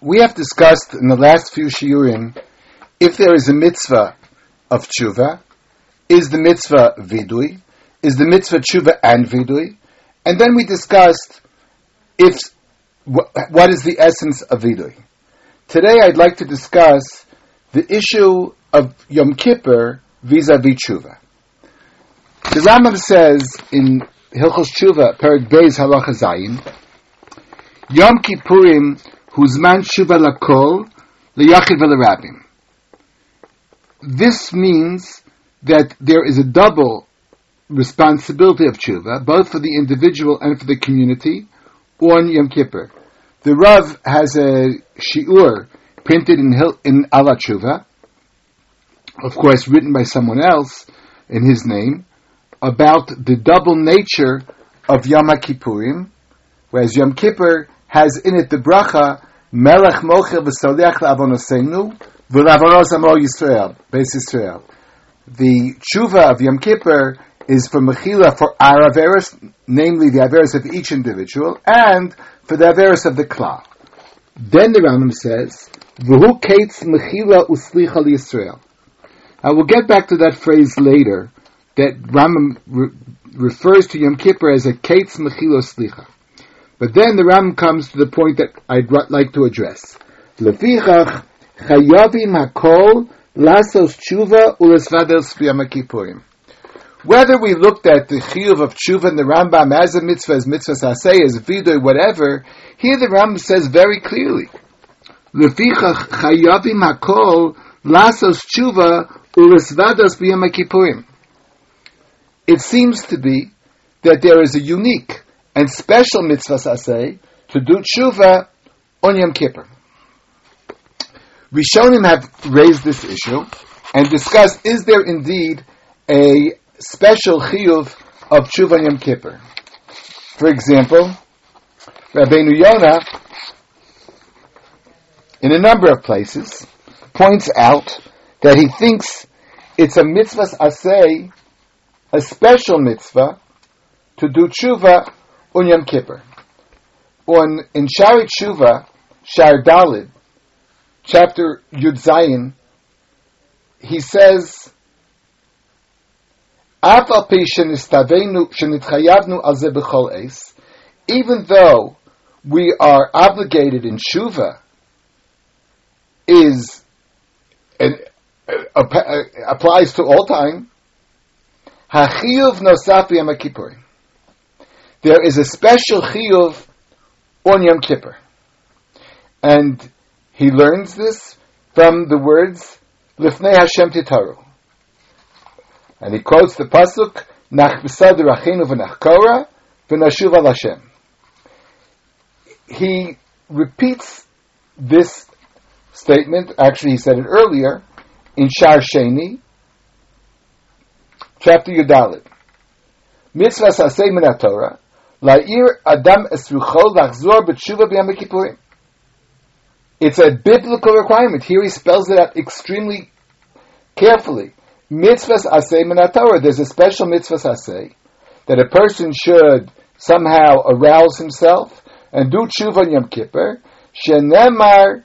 we have discussed in the last few shiurim if there is a mitzvah of tshuva, is the mitzvah vidui, is the mitzvah tshuva and vidui, and then we discussed if what is the essence of vidui. Today, I'd like to discuss the issue of Yom Kippur vis-a-vis tshuva. The Rambam says in Hilchos Tshuva, Perik Beis Halacha Zayin, Yom Kippurim huzman tshuva lakol liyachid v'lerabim. This means that there is a double responsibility of tshuva, both for the individual and for the community, on Yom Kippur. The Rav has a shiur printed in in Ala Tshuva, of course, written by someone else in his name, about the double nature of Yom Kippurim, whereas Yom Kippur has in it the bracha Melech Mochel v'Soliach la'avonosenu v'la'avonos Amo Yisrael, Beis Yisrael. The tshuva of Yom Kippur is for Mechila for our Averis, namely the Averis of each individual, and for the Averis of the Klal. Then the Rambam says, V'hu kates Mechila uslicha Yisrael. I will get back to that phrase later, that Rambam re- refers to Yom Kippur as a kates Mechila Slicha. But then the Ram comes to the point that I'd like to address. Whether we looked at the chiyuv of tshuva and the Rambam as a mitzvah, as mitzvah saseh, as vidoy, whatever, here the Rambam says very clearly. It seems to be that there is a unique and special mitzvahs say to do tshuva on Yom Kippur. Rishonim have raised this issue and discussed is there indeed a special chiyuv of tshuva on Yom Kippur. For example, Rabbeinu Yonah, in a number of places, points out that he thinks it's a mitzvah asay, a special mitzvah, to do tshuva on Yom Kippur. On in Shari Tshuva, Shar Dalid, chapter Yud Zayin, he says, even though we are obligated in tshuva, is and uh, uh, applies to all time. Hachiyuv nosaf Yom Kippurim there is a special chiyuv on Yom Kippur. And he learns this from the words Lifnei Hashem Titaru. And he quotes the pasuk Nach b'sadir achinu v'nachkora v'nashuv al Hashem. He repeats this statement, actually he said it earlier, in Shar Sheni, chapter Yudalit. Mitzvah sasei Torah, It's a biblical requirement. Here he spells it out extremely carefully. Mitzvahs asay Torah. There's a special mitzvahs asay that a person should somehow arouse himself and do tshuva on Yom Kippur. Shenemar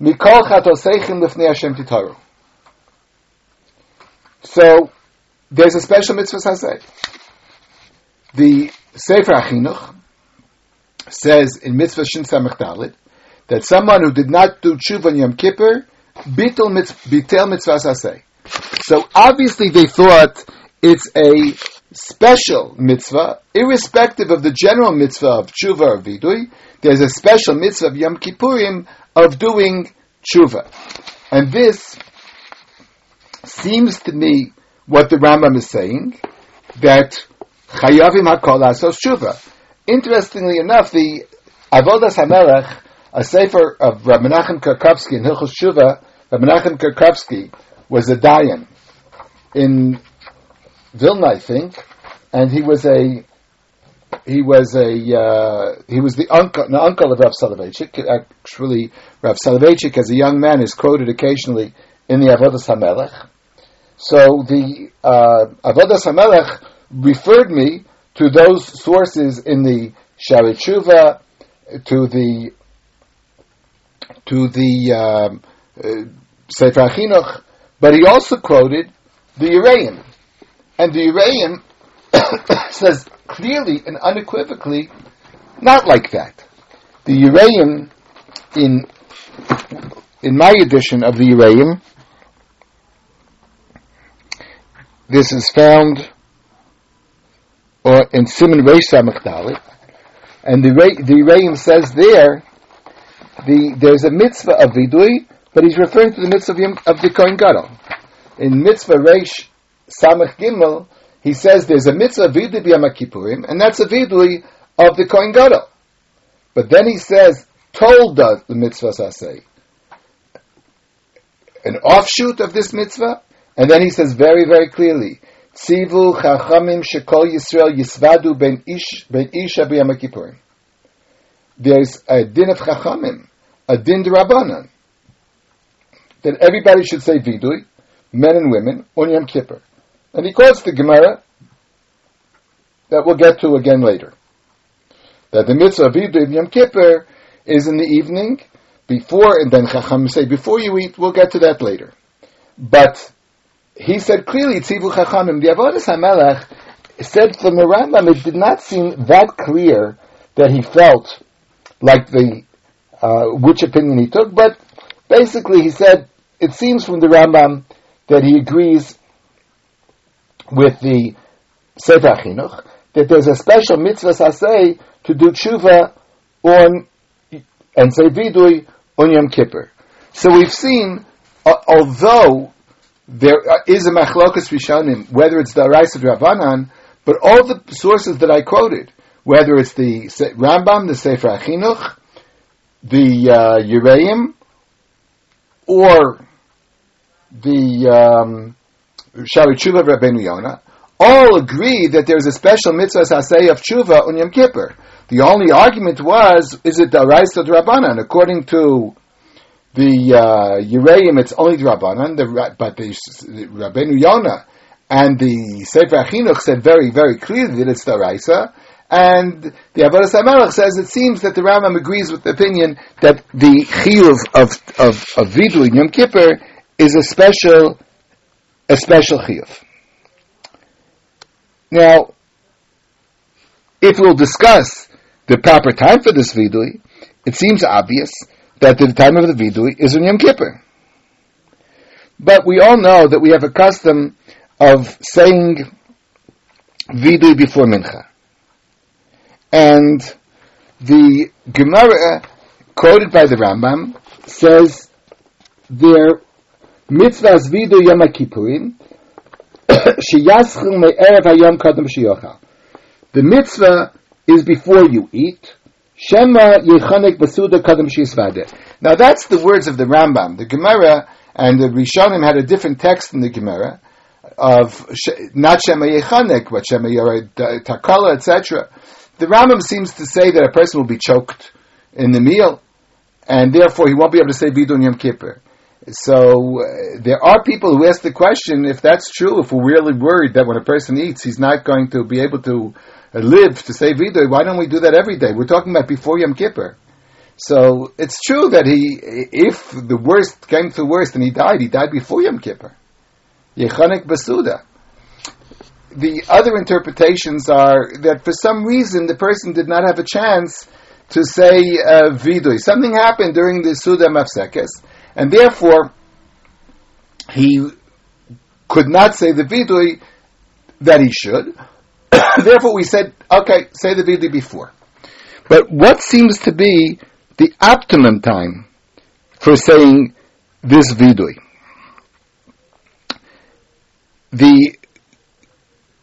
mikol lifnei Hashem titaru. So there's a special mitzvah saseh. The Sefer Achinuch says in Mitzvah Shin that someone who did not do tshuva on Yom Kippur bitel mitzvah saseh. So obviously they thought it's a special mitzvah, irrespective of the general mitzvah of tshuva or vidui. There's a special mitzvah of Yom Kippurim of doing tshuva, and this seems to me what the Rambam is saying that Chayavim hakol asos tshuva. Interestingly enough, the Avodas Hamelech, a sefer of Rabbi Menachem Karkovsky in Hilchos Tshuva, Rabbi Menachem Karkovsky was a dayan in Vilna, I think, and he was a he was a uh, he was the uncle the uncle of Rav Soloveitchik. Actually, Rav Soloveitchik, as a young man, is quoted occasionally in the Avodas Hamelech. So the uh, Avodas Hamelech referred me to those sources in the Shari Tshuva, to the to the um, uh, Sefer Chinuch, but he also quoted the Yereim. And the Yereim says clearly and unequivocally, not like that. The Yereim, in, in my edition of the Yereim, this is found or in Simon Reish Samach and the the Yereim says there, the there's a mitzvah of vidui, but he's referring to the mitzvah of, the Kohen Gadol. In mitzvah Reish Samach Gimel, he says there's a mitzvah vidui b'Yom and that's a vidui of the Kohen Gadol. But then he says, told us the mitzvah saseh, an offshoot of this mitzvah, and then he says very, very clearly, Tzivu chachamim shekol Yisrael yisvadu ben ish ben. There's a din of chachamim, a din drabanan, that everybody should say vidui, men and women, on Yom Kippur. And he quotes the Gemara that we'll get to again later. That the mitzvah of vidui of Yom Kippur is in the evening, before, and then chacham say, before you eat, we'll get to that later. But he said clearly, Tzivu Chachamim. The Avodah HaMelech said from the Rambam, it did not seem that clear that he felt like the, uh, which opinion he took, but basically he said, it seems from the Rambam that he agrees with the Sefer Chinuch, that there's a special mitzvah saseh to do tshuva on, and say vidui on Yom Kippur. So we've seen, uh, although there is a machlokas rishonim, whether it's the Arais of Rabbanan, but all the sources that I quoted, whether it's the Rambam, the Sefer Achinuch, the uh, or the um, Shari Tshuva of Rabbeinu Yonah, all agree that there's a special mitzvah saseh of tshuva on Yom Kippur. The only argument was, is it the Arais of Rabbanan? According to the uh, Yereim, it's only the Rabbanan, but the, the Rabbeinu Yonah and the Sefer Achinuch said very, very clearly that it's the Raisa, and the Avodas Hamelech says it seems that the Rambam agrees with the opinion that the Chiyuv of, of, of Vidu in Yom Kippur is a special, a special Chiyuv. Now, if we'll discuss the proper time for this Vidui, it seems obvious that the time of the vidui is on Yom Kippur. But we all know that we have a custom of saying vidui before mincha. And the Gemara quoted by the Rambam says there mitzvahs vidu yom kippurim sheyaschil me'erev hayom kadam sheyochal. The mitzvah is before you eat, Shema Yechanek Basuda Kadam Shisvade. Now that's the words of the Rambam. The Gemara and the Rishonim had a different text in the Gemara of not Shema Yechanek, but Shema Takala, etc. The Rambam seems to say that a person will be choked in the meal, and therefore he won't be able to say Vidun Yom Kippur. So uh, there are people who ask the question if that's true, if we're really worried that when a person eats, he's not going to be able to live to say Vidui, why don't we do that every day? We're talking about before Yom Kippur. So it's true that he, if the worst came to worst and he died, he died before Yom Kippur. Yechanek Basuda. The other interpretations are that for some reason the person did not have a chance to say uh, Vidoy. Something happened during the Suda Mafsekes, and therefore he could not say the vidui that he should. Therefore, we said, okay, say the vidui before. But what seems to be the optimum time for saying this vidui? The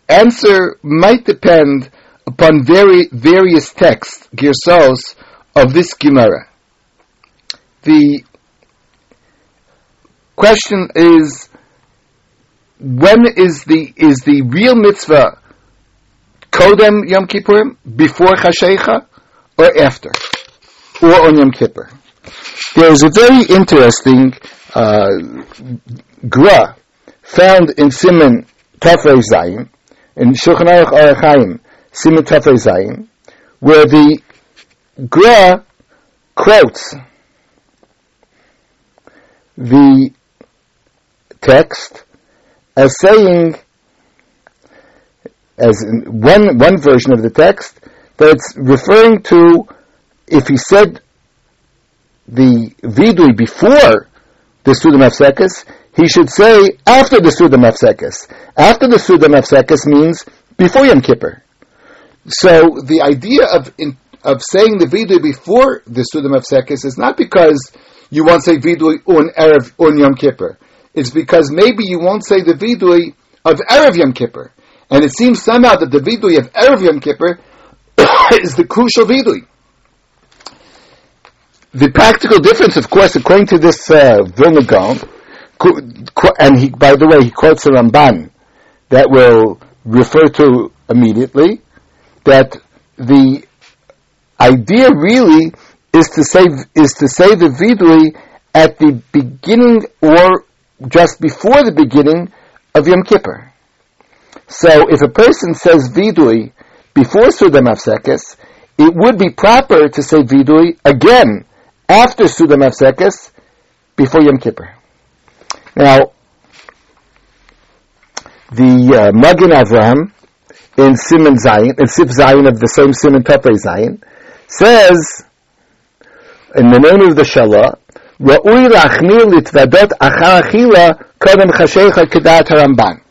answer might depend upon very various texts, girsos, of this Gemara. The question is, when is the is the real mitzvah Kodem Yom Kippurim, before Chashecha, or after, or on Yom Kippur. There is a very interesting uh, gra found in Simon Tafrei Zayin, in Shulchan Aruch Arachaim, Simon Tafrei where the gra quotes the text as saying, as one one version of the text, that it's referring to if he said the vidui before the Sudam Afsekis, he should say after the Sudam Afsekis. After the Sudam Afsekis means before Yom Kippur. So the idea of in, of saying the vidui before the Sudam Afsekis is not because you won't say vidui on erev on Yom Kippur. It's because maybe you won't say the vidui of erev Yom Kippur, and it seems somehow that the vidui of erev Yom Kippur is the crucial vidui. The practical difference, of course, according to this uh, Vilna Gaon, and he, by the way, he quotes a Ramban that will refer to immediately that the idea really is to say is to say the vidui at the beginning or just before the beginning of Yom Kippur. So if a person says vidui before Sudam Afsekes, it would be proper to say vidui again after Sudam Afsekes before Yom Kippur. Now, the uh, Magen Avraham in Simon Zayin, in Sif Zayin of the same Simon Topre Zayin, says in the name of the Shalah, Ra'ui lachmir litvadot achar achila kodem chashecha kedat haramban.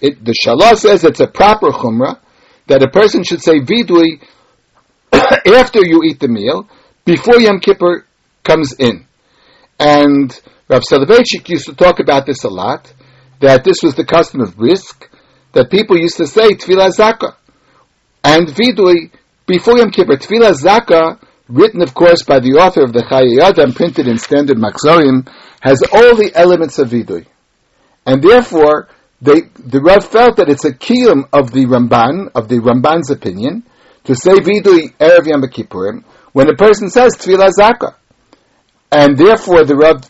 It, the Shalah says it's a proper chumrah that a person should say vidui after you eat the meal, before Yom Kippur comes in. And Rav Soloveitchik used to talk about this a lot, that this was the custom of brisk, that people used to say Tfilah Zaka and Vidui before Yom Kippur. Tfilah Zaka, written of course by the author of the Chayei and printed in standard Machzorim, has all the elements of Vidui. And therefore, they, the Rav felt that it's a kiyum of the Ramban, of the Ramban's opinion, to say Vidui Erev Yom Kippurim, when a person says Tfilah Zaka. And therefore the Rav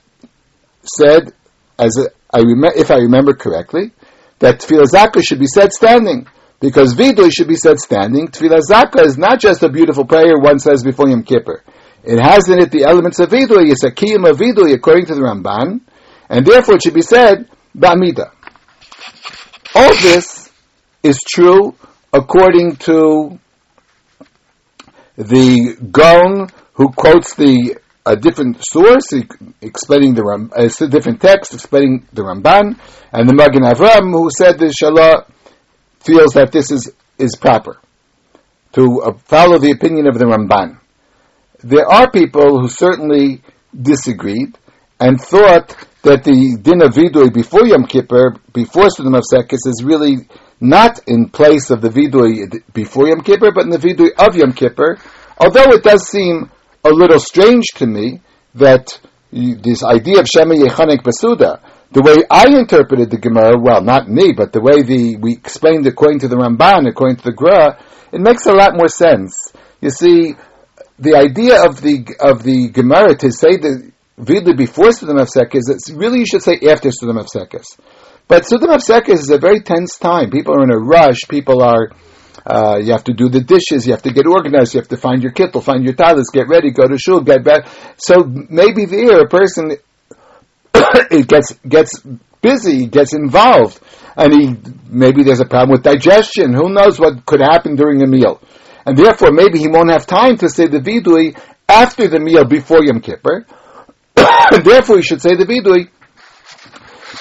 said, as a, I rem- if I remember correctly, that Tfilah Zaka should be said standing. Because Vidui should be said standing. Tfilah Zaka is not just a beautiful prayer one says before Yom Kippur. It has in it the elements of Vidui. It's a kiyum of Vidui according to the Ramban. And therefore it should be said Ba'amida. All this is true according to the Gaon who quotes the a different source explaining the Ram, a different text explaining the Ramban, and the Magen Avram who said the Shalah feels that this is is proper to uh, follow the opinion of the Ramban. There are people who certainly disagreed and thought that the din of vidui before Yom Kippur, before Sudam of Sekis, is really not in place of the vidui before Yom Kippur, but in the vidui of Yom Kippur. Although it does seem a little strange to me that this idea of Shema Yechanek Basuda, the way I interpreted the Gemara, well, not me, but the way the we explained according to the Ramban, according to the Gra, it makes a lot more sense. You see, the idea of the of the Gemara to say the Vidui before Sudam Afsekis, it's really you should say after Sudam Afsekis. But Sudam Afsekis is a very tense time. People are in a rush. People are uh, you have to do the dishes. You have to get organized. You have to find your kittel, find your talis, get ready, go to shul, get back. So maybe there a person it gets gets busy, gets involved, and he maybe there's a problem with digestion. Who knows what could happen during a meal, and therefore maybe he won't have time to say the vidui after the meal before Yom Kippur. therefore, he should say the vidui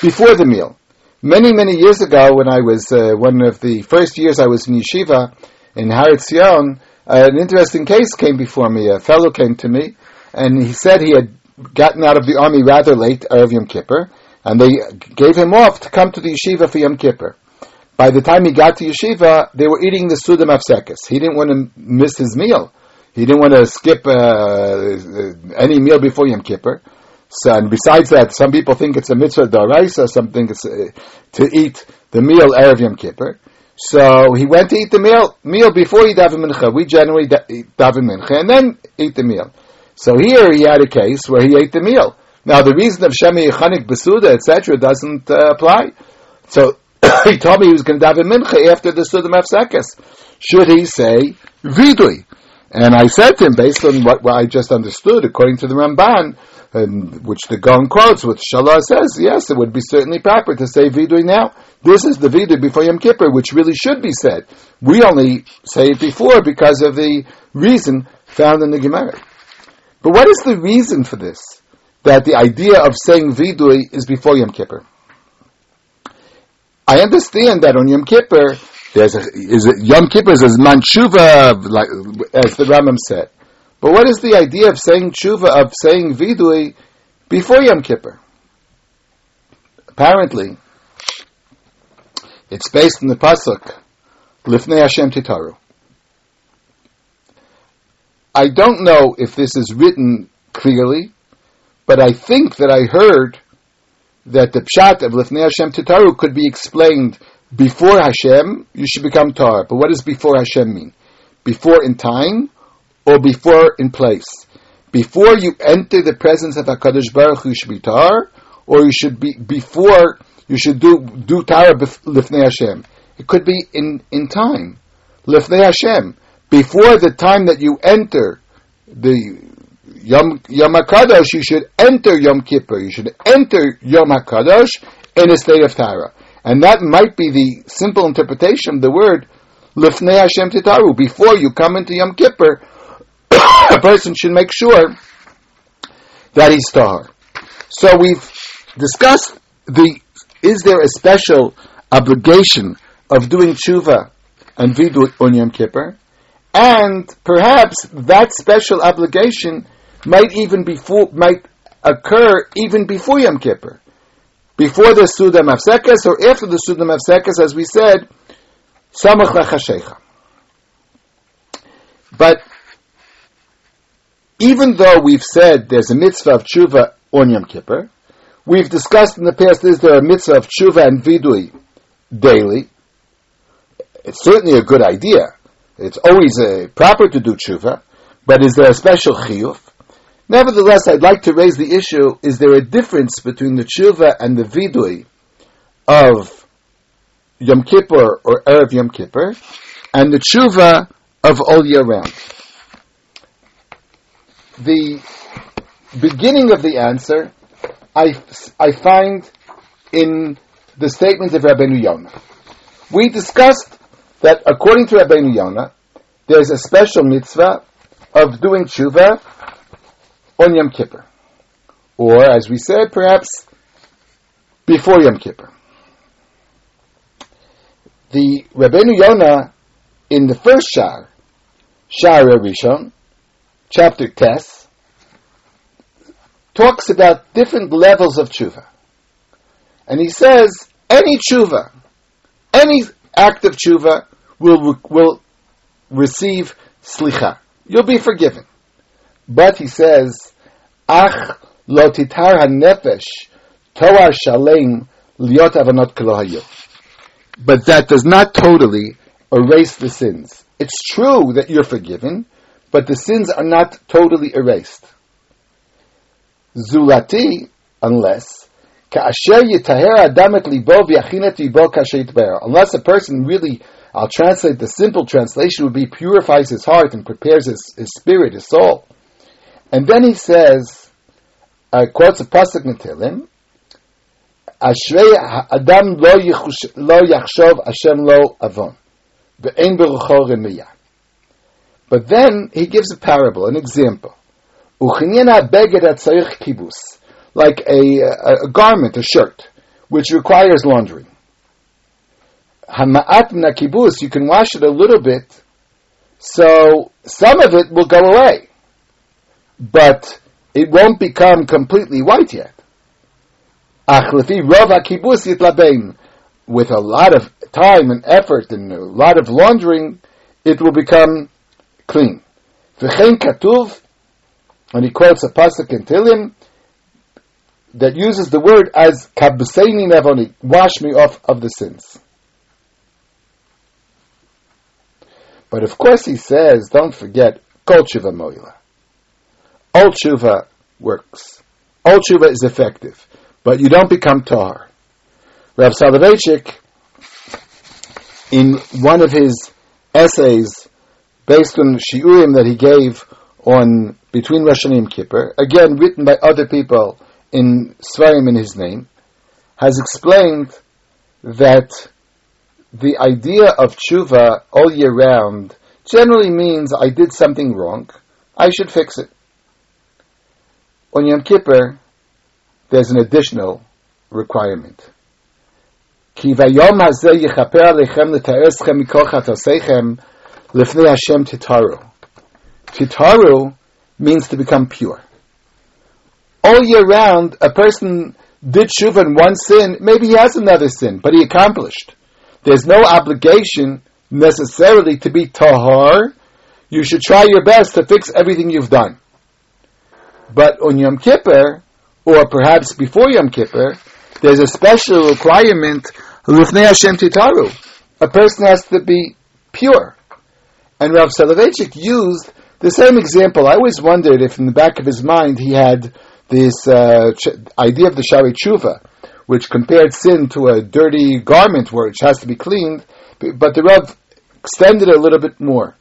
before the meal. Many, many years ago, when I was uh, one of the first years I was in yeshiva in Har Etzion, uh, an interesting case came before me. A fellow came to me, and he said he had gotten out of the army rather late, Erev Yom Kippur, and they gave him off to come to the yeshiva for Yom Kippur. By the time he got to yeshiva, they were eating the Sudam Afsekis. He didn't want to miss his meal. He didn't want to skip uh, uh any meal before Yom Kippur. So, and besides that, some people think it's a mitzvah daraisa, some think it's uh, to eat the meal erev Yom Kippur. So he went to eat the meal meal before he daven mincha. We generally daven mincha and then eat the meal. So here he had a case where he ate the meal. Now the reason of shemi yechanik besuda etc. doesn't uh, apply. So he told me he was going to daven mincha after the sudam afsekes. Should he say vidui? And I said to him, based on what, what I just understood, according to the Ramban, and which the Gaon quotes, which Shalah says, yes, it would be certainly proper to say vidui now. This is the vidui before Yom Kippur, which really should be said. We only say it before because of the reason found in the Gemara. But what is the reason for this? That the idea of saying vidui is before Yom Kippur. I understand that on Yom Kippur, there's a, is it, Yom Kippur is as manshuva, like, as the Rambam said. But what is the idea of saying tshuva, of saying vidui before Yom Kippur? Apparently, it's based on the pasuk Lifnei Hashem Titaru. I don't know if this is written clearly, but I think that I heard that the pshat of Lifnei Hashem Titaru could be explained before Hashem, you should become tar. But what does before Hashem mean? Before in time or before in place. Before you enter the presence of Hakadosh Baruch you should be tar, or you should be before you should do do tar lifnei Hashem. It could be in in time, lifnei Hashem, before the time that you enter the Yom Yom Hakadosh. You should enter Yom Kippur. You should enter Yom Hakadosh in a state of Tara, and that might be the simple interpretation of the word lifnei Hashem titaru. Before you come into Yom Kippur a person should make sure that he's tahar. So we've discussed the is there a special obligation of doing tshuva and vidu on Yom Kippur, and perhaps that special obligation might even before might occur even before Yom Kippur, before the Suda Mafsekes or after the Suda Mafsekes, as we said, Samach Lachashecha. But even though we've said there's a mitzvah of tshuva on Yom Kippur, we've discussed in the past is there a mitzvah of tshuva and vidui daily. It's certainly a good idea. It's always uh, proper to do tshuva, but is there a special chiyuv? Nevertheless, I'd like to raise the issue, is there a difference between the tshuva and the vidui of Yom Kippur or Erev Yom Kippur and the tshuva of all year round? the beginning of the answer I, I find in the statements of Rabbeinu Yonah. We discussed that according to Rabbeinu Yonah, there's a special mitzvah of doing tshuva on Yom Kippur. Or, as we said, perhaps before Yom Kippur. The Rabbeinu Yonah, in the first Shar, Shar Rishon, chapter Tes, talks about different levels of tshuva. And he says, any tshuva, any act of tshuva will, will receive slicha. You'll be forgiven. But he says, ach lo titar ha-nefesh toar shalem liot avanot But that does not totally erase the sins. It's true that you're forgiven, but the sins are not totally erased. Zulati, unless Unless a person really, I'll translate the simple translation would be purifies his heart and prepares his, his spirit, his soul. And then he says, uh, quotes a pasuk Ashrei Adam lo yachshov Hashem lo avon, ve'en berucho remiyah. But then he gives a parable, an example. Like a, a, a garment, a shirt, which requires laundry. Hama'at kibus, you can wash it a little bit, so some of it will go away. But it won't become completely white yet. With a lot of time and effort and a lot of laundering, it will become clean. And he quotes a pasuk in Tilim that uses the word as kabseini nevoni, wash me off of the sins. But of course he says, don't forget, kol tshuva moila. All tshuva works. All tshuva is effective, but you don't become tar. Rav Soloveitchik, in one of his essays based on shiurim that he gave on between Rosh and Kippur, again written by other people in Svarim in his name, has explained that the idea of tshuva all year round generally means I did something wrong, I should fix it. On Yom Kippur, there's an additional requirement. Ki vayom hazeh yichaper alechem l'ta'eschem mikol chataseichem lifnei Hashem titaru. Titaru means to become pure. All year round, a person did shuv in one sin, maybe he has another sin, but he accomplished. There's no obligation necessarily to be tahar. You should try your best to fix everything you've done. But on Yom Kippur, or perhaps before Yom Kippur, there's a special requirement, Lufnei Hashem Titaru. A person has to be pure. And Rav Soloveitchik used the same example. I always wondered if in the back of his mind he had this uh, idea of the Shari Tshuva, which compared sin to a dirty garment which has to be cleaned, but the Rav extended it a little bit more.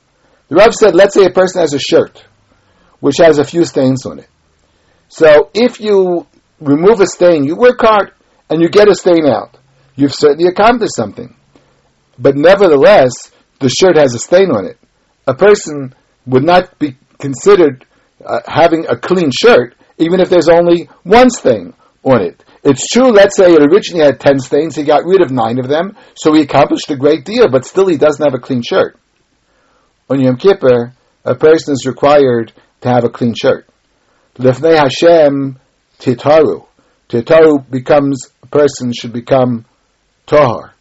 The Rav said, let's say a person has a shirt which has a few stains on it. So if you remove a stain, you work hard and you get a stain out. You've certainly accomplished something. But nevertheless, the shirt has a stain on it. A person would not be considered uh, having a clean shirt even if there's only one stain on it. It's true, let's say it originally had 10 stains, he got rid of nine of them, so he accomplished a great deal, but still he doesn't have a clean shirt. On Yom Kippur, a person is required to have a clean shirt. Lefnei Hashem titaru. Titaru becomes a person should become tohar.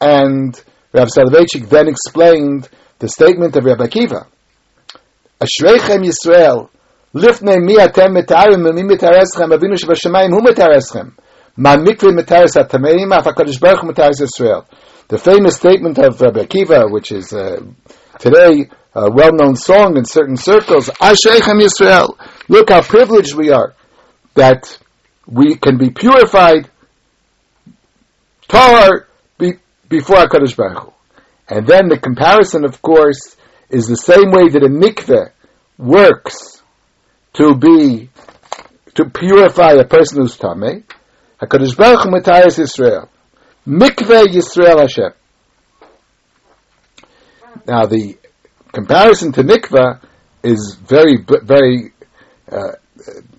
And Rav Soloveitchik then explained the statement of Rav Akiva. Ashreichem Yisrael, lifnei mi atem mitarim, mi mitareschem, avinu shebashamayim hu mitareschem. Ma mikve mitares atameim, af HaKadosh Baruch mitares Yisrael. The famous statement of Rabbi Akiva, which is uh, today a well-known song in certain circles, Asheichem Yisrael, look how privileged we are that we can be purified, tar, be, before HaKadosh Baruch Hu. And then the comparison, of course, is the same way that a mikveh works to be to purify a person who's tame. Hakadosh Baruch Hu Matayas Yisrael, Mikveh Yisrael Hashem. Now the comparison to mikveh is very very uh,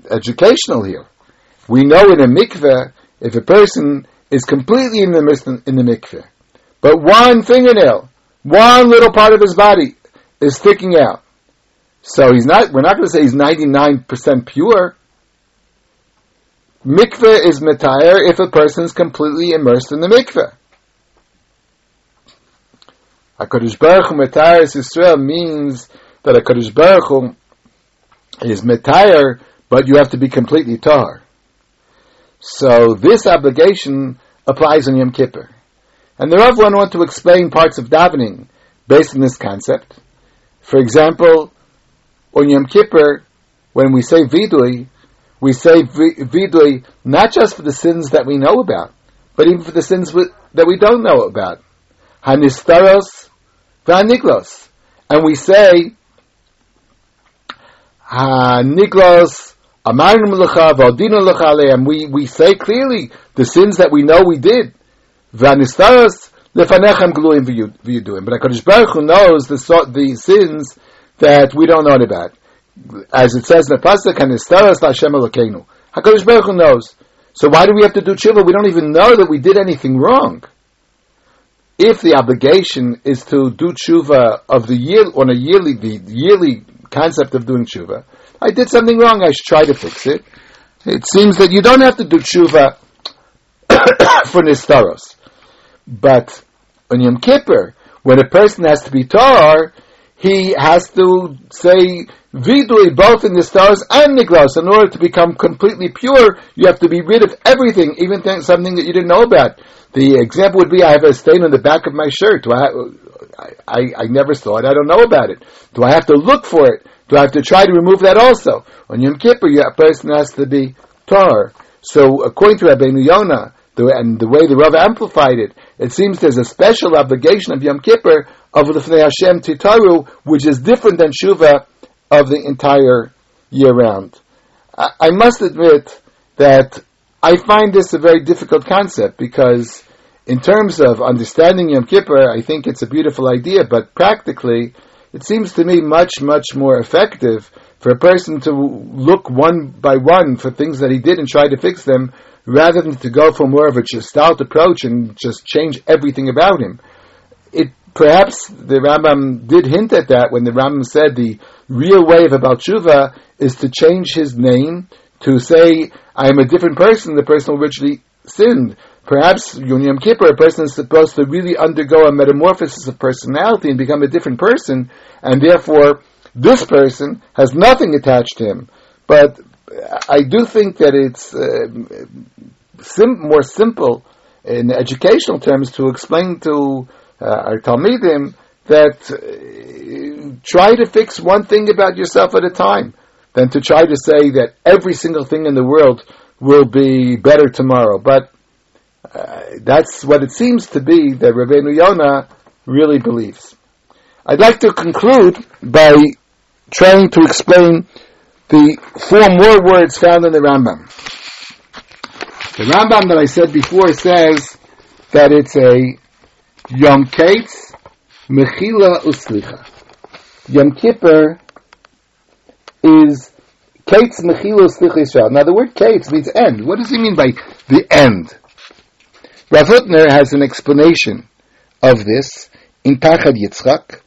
educational here. We know in a mikveh if a person is completely in the in the mikveh, but one fingernail, one little part of his body is sticking out. So he's not. We're not going to say he's ninety nine percent pure. Mikveh is metayr if a person is completely immersed in the mikveh. Hakadosh Baruch Hu metayr Yisrael means that Hakadosh Baruch Hu is metayr, but you have to be completely tar. So this obligation applies on Yom Kippur, and the Rav want to explain parts of davening based on this concept. For example, on Yom Kippur, when we say vidui, we say vidui not just for the sins that we know about, but even for the sins that we don't know about. Hanistaros v'haniglos. And we say, Haniglos Amarim l'cha v'aldino l'cha and we, we say clearly the sins that we know we did. V'anistaros lefanechem gluyim v'yuduim. But HaKadosh Baruch Hu knows the, the sins that we don't know about. As it says in the pasuk, "And istaras Hashem Elokeinu." Hakadosh Baruch Hu knows. So why do we have to do tshuva? We don't even know that we did anything wrong. If the obligation is to do tshuva of the year on a yearly, the yearly concept of doing tshuva, I did something wrong. I should try to fix it. It seems that you don't have to do tshuva for nistaros, but on Yom Kippur, when a person has to be tar, he has to say vidui both in the stars and nigros. In order to become completely pure, you have to be rid of everything, even th- something that you didn't know about. The example would be: I have a stain on the back of my shirt. Do I, I, I never saw it. I don't know about it. Do I have to look for it? Do I have to try to remove that also? On Yom Kippur, a person has to be tar. So, according to Rabbeinu Yonah, the, and the way the Rav amplified it, it seems there's a special obligation of Yom Kippur of Lefnei Hashem Titaru, which is different than Shuva of the entire year round. I, I must admit that I find this a very difficult concept because in terms of understanding Yom Kippur, I think it's a beautiful idea, but practically, it seems to me much, much more effective for a person to look one by one for things that he did and try to fix them, rather than to go for more of a gestalt approach and just change everything about him. It perhaps the Rambam did hint at that when the Rambam said the real way of about tshuva is to change his name to say I am a different person the person who originally sinned. Perhaps Yom Kippur, a person is supposed to really undergo a metamorphosis of personality and become a different person, and therefore this person has nothing attached to him. But I do think that it's uh, sim- more simple in educational terms to explain to our Talmidim that uh, try to fix one thing about yourself at a time than to try to say that every single thing in the world will be better tomorrow. But uh, that's what it seems to be that Rabbeinu Yonah really believes. I'd like to conclude by trying to explain the four more words found in the Rambam. The Rambam that I said before says that it's a Yom Kates Mechila Uslicha. Yom Kippur is Kates Mechila Uslicha Yisrael. Now the word Kates means end. What does he mean by the end? Rav Hutner has an explanation of this in Pachad Yitzchak,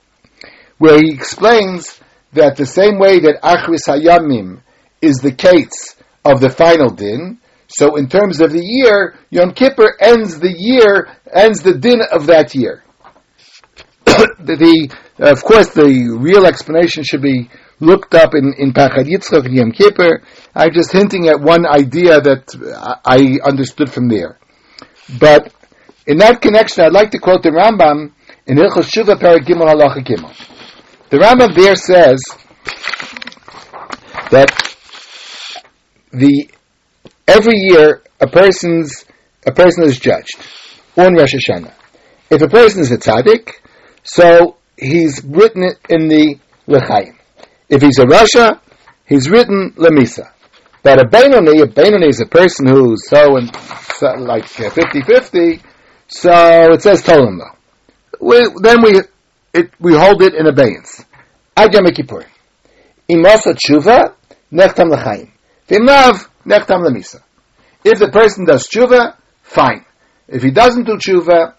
where he explains that the same way that Achris Hayamim is the Kates of the final din, so in terms of the year, Yom Kippur ends the year, ends the din of that year. the, of course, the real explanation should be looked up in, in Pachad Yitzchak and Yom Kippur. I'm just hinting at one idea that I understood from there. But in that connection, I'd like to quote the Rambam in Hilchos Shuva Perek Gimel Halacha Gimel. The Rambam there says that the every year a person's a person is judged on Rosh Hashanah. If a person is a tzaddik, so he's written it in the L'chaim. If he's a Rasha, he's written Lemisa. But a Benoni, a Benoni is a person who's so and so, like uh, 50-50, so it says Tolam we, Then we it, we hold it in abeyance. Ad Yom. Imasa tshuva, nechtam l'chaim. V'imnav, nechtam lemisa. If the person does tshuva, fine. If he doesn't do tshuva,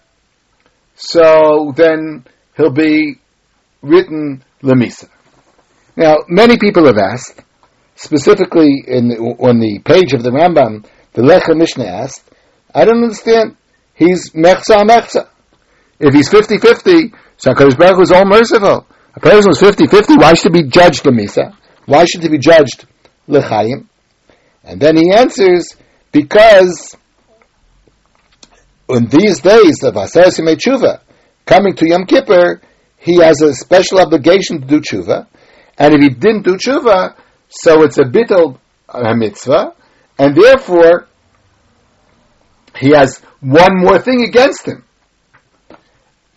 so then he'll be written lemisa. Now, many people have asked, specifically in on the page of the Rambam, the Lechem Mishnah asked, I don't understand. He's mechza mechza. If he's 50-50, so Baruch Hu is all merciful. A person who's 50-50, why should he be judged lemisa? Why should he be judged lechayim? And then he answers, because in these days of Aseres Tshuva, coming to Yom Kippur, he has a special obligation to do tshuva, and if he didn't do tshuva, so it's a bittul a mitzvah, and therefore he has one more thing against him.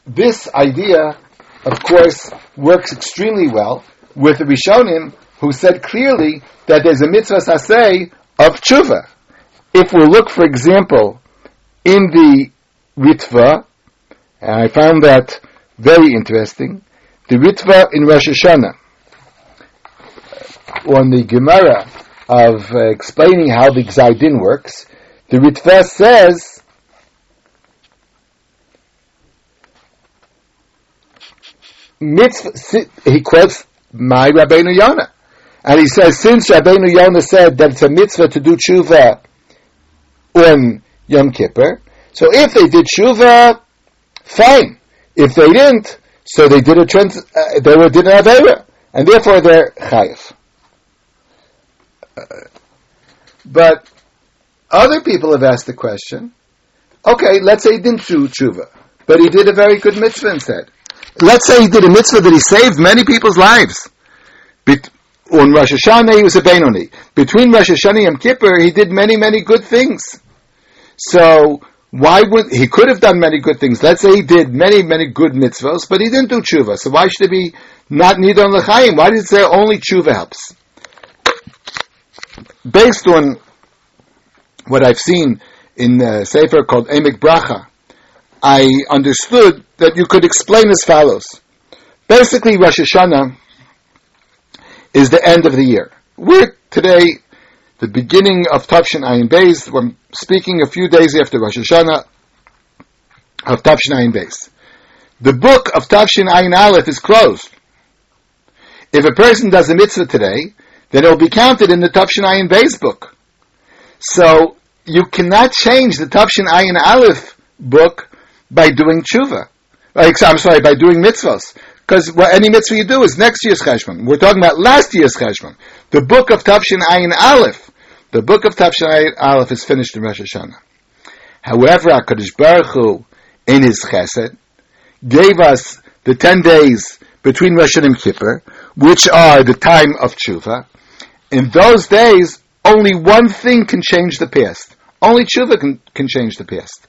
This idea, of course, works extremely well with the Rishonim, who said clearly that there's a mitzvah saseh of tshuva. If we look, for example, in the Ritva, and I found that very interesting, the Ritva in Rosh Hashanah, on the Gemara of uh, explaining how the Gzaidin works, the Ritva says mitzvah, he quotes my Rabbeinu Yonah. And he says, since Rabbeinu Yonah said that it's a mitzvah to do tshuva on Yom Kippur, so if they did tshuva, fine. If they didn't, so they did a trans, uh, they were did an avera, and therefore they're chayiv. Uh, but other people have asked the question. Okay, let's say he didn't do tshuva, but he did a very good mitzvah instead. Let's say he did a mitzvah that he saved many people's lives. Bet- on Rosh Hashanah, he was a Benoni. Between Rosh Hashanah and Kippur, he did many, many good things. So, Why would he could have done many good things? Let's say he did many, many good mitzvahs, but he didn't do tshuva. So why should it be not nidon l'chaim? Why did it say only tshuva helps? Based on what I've seen in the sefer called Emek Bracha, I understood that you could explain as follows. Basically, Rosh Hashanah is the end of the year. We're today the beginning of Tafshin Ayin Beis. We're speaking a few days after Rosh Hashanah of Tafshin Ayin Beis. The book of Tafshin Ayin Aleph is closed. If a person does a mitzvah today, then it will be counted in the Tafshin Ayin Beis book. So you cannot change the Tafshin Ayin Aleph book by doing tshuva. I'm sorry, by doing mitzvahs. Because what any mitzvah you do is next year's cheshbon. We're talking about last year's cheshbon. The book of Tafshin Ayin Aleph, the book of Tafshin Ayin Aleph is finished in Rosh Hashanah. However, HaKadosh Baruch Hu, in His chesed, gave us the ten days between Rosh and Kippur, which are the time of tshuva. In those days, only one thing can change the past. Only tshuva can, can change the past.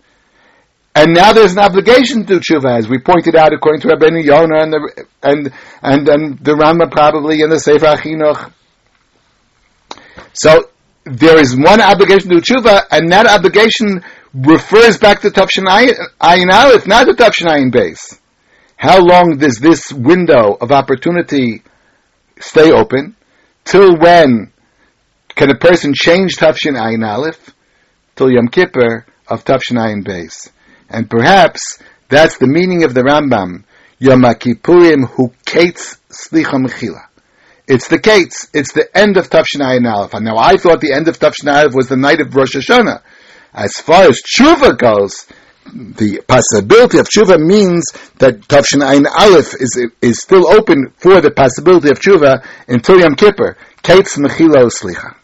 And now there's an obligation to do tshuva, as we pointed out, according to Rabbeinu Yonah and the and and and the Rambam probably in the Sefer HaChinuch. So there is one obligation to tshuva, and that obligation refers back to Tafshin Ayin Aleph, not the Tafshin Ayin Beis. How long does this window of opportunity stay open? Till when can a person change Tafshin Ayin Aleph? Till Yom Kippur of Tafshin Ayin Beis. And perhaps that's the meaning of the Rambam. Yom Kippurim hu kates slicha mechila. It's the kates. It's the end of Tafshin Ayin Aleph. Now I thought the end of Tafshin Aleph was the night of Rosh Hashanah. As far as tshuva goes, the possibility of tshuva means that Tafshin Ayin Aleph is, is still open for the possibility of tshuva until Yom Kippur. Kates mechila slicha.